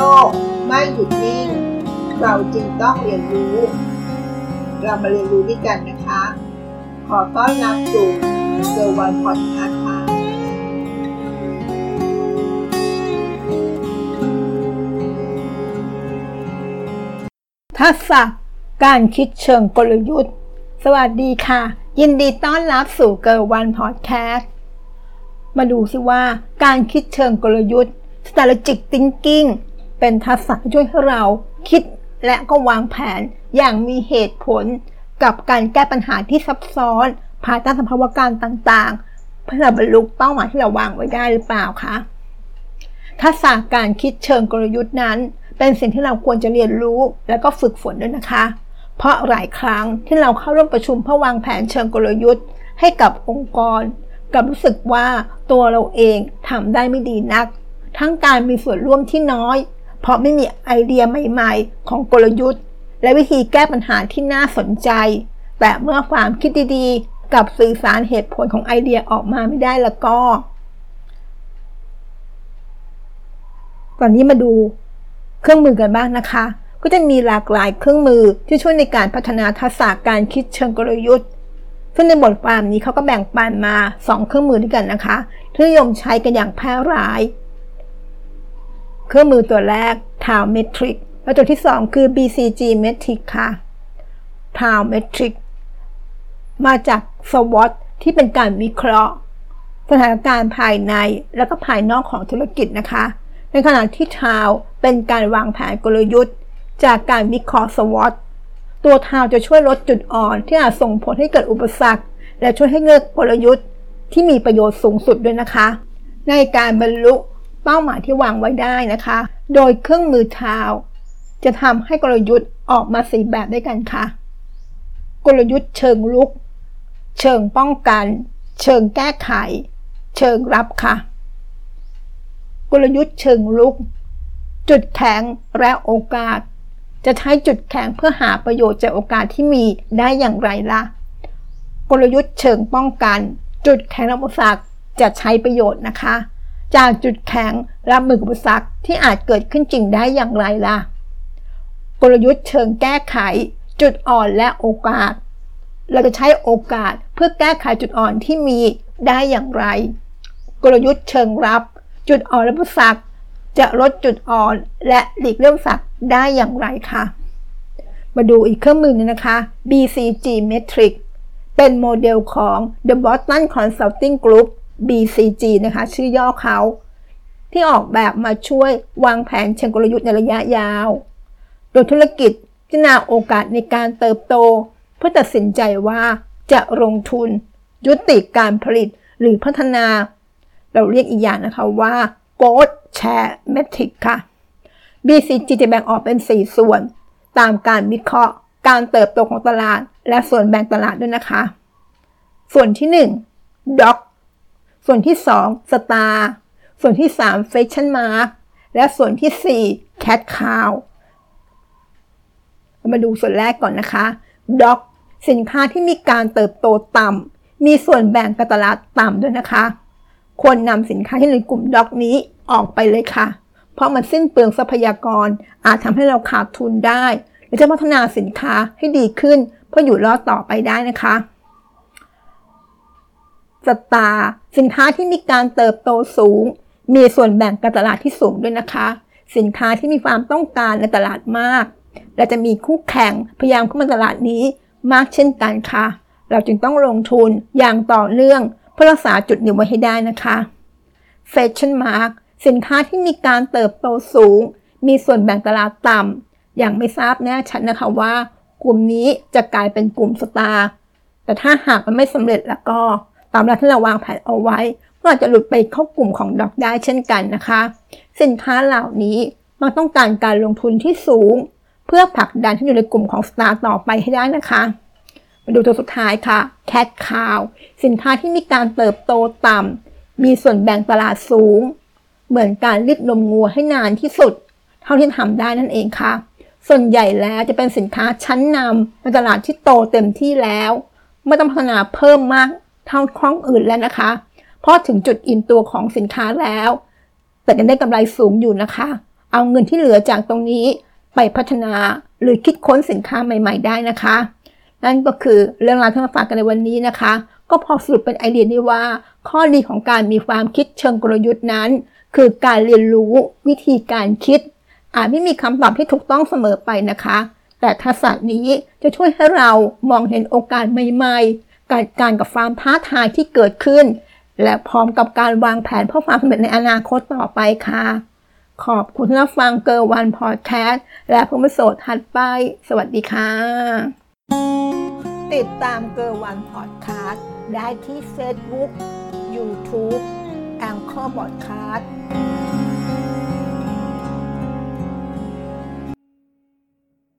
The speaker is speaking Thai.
ลกไม่หยุดนิ่ง เราจึงต้องเรียนรู้ เรามาเรียนรู้ด้วยกันนะคะ ขอต้อนรับสู่เซอร์วันพอดคาส์ค่ะทักษะการคิดเชิงกลยุทธ์ สวัสดีค่ะ ยินดีต้อนรับสู่เกิร์วันพอดแคสต์มาดูสิว่าการคิดเชิงกลยุทธ์ strategic thinking เป็นทักษะที่ช่วยให้เราคิดและก็วางแผนอย่างมีเหตุผล กับการแก้ปัญหาที่ซับซ้อนภายใต้สภาวะการต่างๆ เพื่อบรรลุเป้าหมายที่เราวางไว้ได้หรือเปล่าคะทักษะการคิดเชิงกลยุทธ์นั้น เป็นสิ่งที่เราควรจะเรียนรู้และก็ฝึกฝนด้วยนะคะ เพราะหลายครั้งที่เราเข้าร่วมประชุมเพื่อวางแผนเชิงกลยุทธ์ ให้กับองค์กรกับรู้สึกว่าตัวเราเองทำได้ไม่ดีนัก ทั้งการมีส่วนร่วมที่น้อย เพราะไม่มีไอเดียใหม่ๆ ของกลยุทธ์ และวิธีแก้ปัญหาที่น่าสนใจ แต่เมื่อความคิดดีๆ กับสื่อสารเหตุผลของไอเดียออกมาไม่ได้แล้วก็ ตอนนี้มาดูเครื่องมือกันบ้างนะคะ ก็จะมีหลากหลายเครื่องมือที่ช่วยในการพัฒนาทักษะการคิดเชิงกลยุทธ์ซึ่งในบทความนี้เขาก็แบ่งปันมา 2 เครื่องมือด้วยกันนะคะที่นิยมใช้กันอย่างแพร่หลาย เครื่องมือตัวแรก Town Metric และตัวที่ 2 คือ BCG Metric ค่ะ Town Metric มาจาก SWOT ที่เป็นการวิเคราะห์ สถานการณ์ภายในและก็ภายนอกของธุรกิจนะคะ ในขณะที่ Town เป็นการวางแผนกลยุทธ์ จากการวิเคราะห์ SWOT ตัวทาวจะช่วยลดจุดอ่อนที่อาจส่งผลให้เกิดอุปสรรค และช่วยให้เลือกกลยุทธ์ที่มีประโยชน์สูงสุดด้วยนะคะ ในการบรรลุ เป้าหมายที่วางไว้ได้นะคะ โดยเครื่องมือทาวจะทำให้กลยุทธ์ออกมาสีแบบด้วยกันค่ะ กลยุทธ์เชิงลุก เชิงป้องกัน เชิงแก้ไข เชิงรับค่ะ กลยุทธ์เชิงลุก จุดแข็งและโอกาส จะใช้จุดแข็งเพื่อหาประโยชน์จากโอกาสที่มีได้อย่างไรล่ะ กลยุทธ์เชิงป้องกัน จุดแข็งและอุปสรรคจะใช้ประโยชน์นะคะ จากจุดแข็งรับมือกับอุปสรรคที่อาจเกิดขึ้นจริงได้อย่างไรล่ะ กลยุทธ์เชิงแก้ไข จุดอ่อนและโอกาส เราจะใช้โอกาสเพื่อแก้ไขจุดอ่อนที่มีได้อย่างไร กลยุทธ์เชิงรับ จุดอ่อนและอุปสรรคจะลดจุดอ่อนและหลีกเลี่ยงสักได้อย่างไรคะมาดูอีกเครื่องมือนึงนะคะ BCG Metric เป็นโมเดลของ The Boston Consulting Group BCG นะคะ ชื่อย่อเขา ที่ออกแบบมาช่วยวางแผนเชิงกลยุทธ์ในระยะยาว โดยธุรกิจพิจารณาโอกาสในการเติบโต เพื่อตัดสินใจว่าจะลงทุน ยุติการผลิตหรือพัฒนา เราเรียกอีกอย่างนะคะว่า Growth Share Metric ค่ะ BCG จะแบ่งออกเป็น 4 ส่วน ตามการวิเคราะห์ การเติบโตของตลาด และส่วนแบ่งตลาดด้วยนะคะ ส่วนที่ 1 Doc ส่วนที่2 Star ส่วนที่ 3 Fashion Mark และส่วนที่ 4 Cat Cow มาดูส่วนแรกก่อนนะคะ Doc สินค้าที่มีการเติบโตต่ำ มีส่วนแบ่งการตลาดต่ำด้วยนะคะ ควรนำสินค้าที่ในกลุ่มด็อกนี้ออกไปเลยค่ะ เพราะมันสิ้นเปลืองทรัพยากร อาจทำให้เราขาดทุนได้หรือจะพัฒนาสินค้าให้ดีขึ้น เพื่ออยู่รอดต่อไปได้นะคะ สตาร์สินค้าที่มีการเติบโตสูง มีส่วนแบ่งการตลาดที่สูงด้วยนะคะ สินค้าที่มีความต้องการในตลาดมาก และจะมีคู่แข่งพยายามเข้ามาตลาดนี้มากเช่นกันค่ะ เราจึงต้องลงทุนอย่างต่อเนื่องเพื่อรักษาจุดหนี้ไว้ให้ได้นะคะ Fashion Mark สินค้าที่มีการเติบโตสูง มีส่วนแบ่งตลาดต่ำอย่างไม่ทราบแน่ชัดนะคะว่า กลุ่มนี้จะกลายเป็นกลุ่มสตาร์แต่ถ้าหากมันไม่สำเร็จแล้วก็ ตามรัที่เราวางแผนเอาไว้ก็อาจจะหลุดไปเข้ากลุ่มของดอกได้เช่นกันนะคะ สินค้าเหล่านี้มันต้องการการลงทุนที่สูง เพื่อผลักดันให้อยู่ในกลุ่มของสตาร์ต่อไปให้ได้นะคะมาดูตัวสุดท้ายค่ะ Cat Cow สินค้าที่มีการเติบโตต่ำ มีส่วนแบ่งตลาดสูง เหมือนการรีดนมงัวให้นานที่สุด เท่าที่ทำได้นั่นเองค่ะ ส่วนใหญ่แล้วจะเป็นสินค้าชั้นนำในตลาดที่โตเต็มที่แล้ว ไม่ต้องพัฒนาเพิ่มมาก เท่าคล้องอื่นแล้วนะคะพราะถึงจุดอิ่มตัวของสินค้าแล้ว แต่ยังได้กำไรสูงอยู่นะคะ เอาเงินที่เหลือจากตรงนี้ไปพัฒนาหรือคิดค้นสินค้าใหม่ ๆ ได้นะคะ นั่นก็คือเรื่องราวที่มาฝากกันในวันนี้นะคะ ก็พอสรุปเป็นไอเดียได้ว่า ข้อดีของการมีความคิดเชิงกลยุทธ์นั้น คือการเรียนรู้วิธีการคิด อาจไม่มีคำตอบที่ถูกต้องเสมอไปนะคะ แต่ทักษะนี้จะช่วยให้เรามองเห็นโอกาสใหม่ ๆ การการกับความท้าทายที่เกิดขึ้น และพร้อมกับการวางแผนเพื่อความสำเร็จในอนาคตต่อไปค่ะ ขอบคุณที่รับฟังเกิร์วันพอดแคสต์และพบกันโสดถัดไป สวัสดีค่ะ ติดตามเกิร์วันพอดแคสต์ได้ที่ Facebook YouTube แองเกอร์บอดคสต์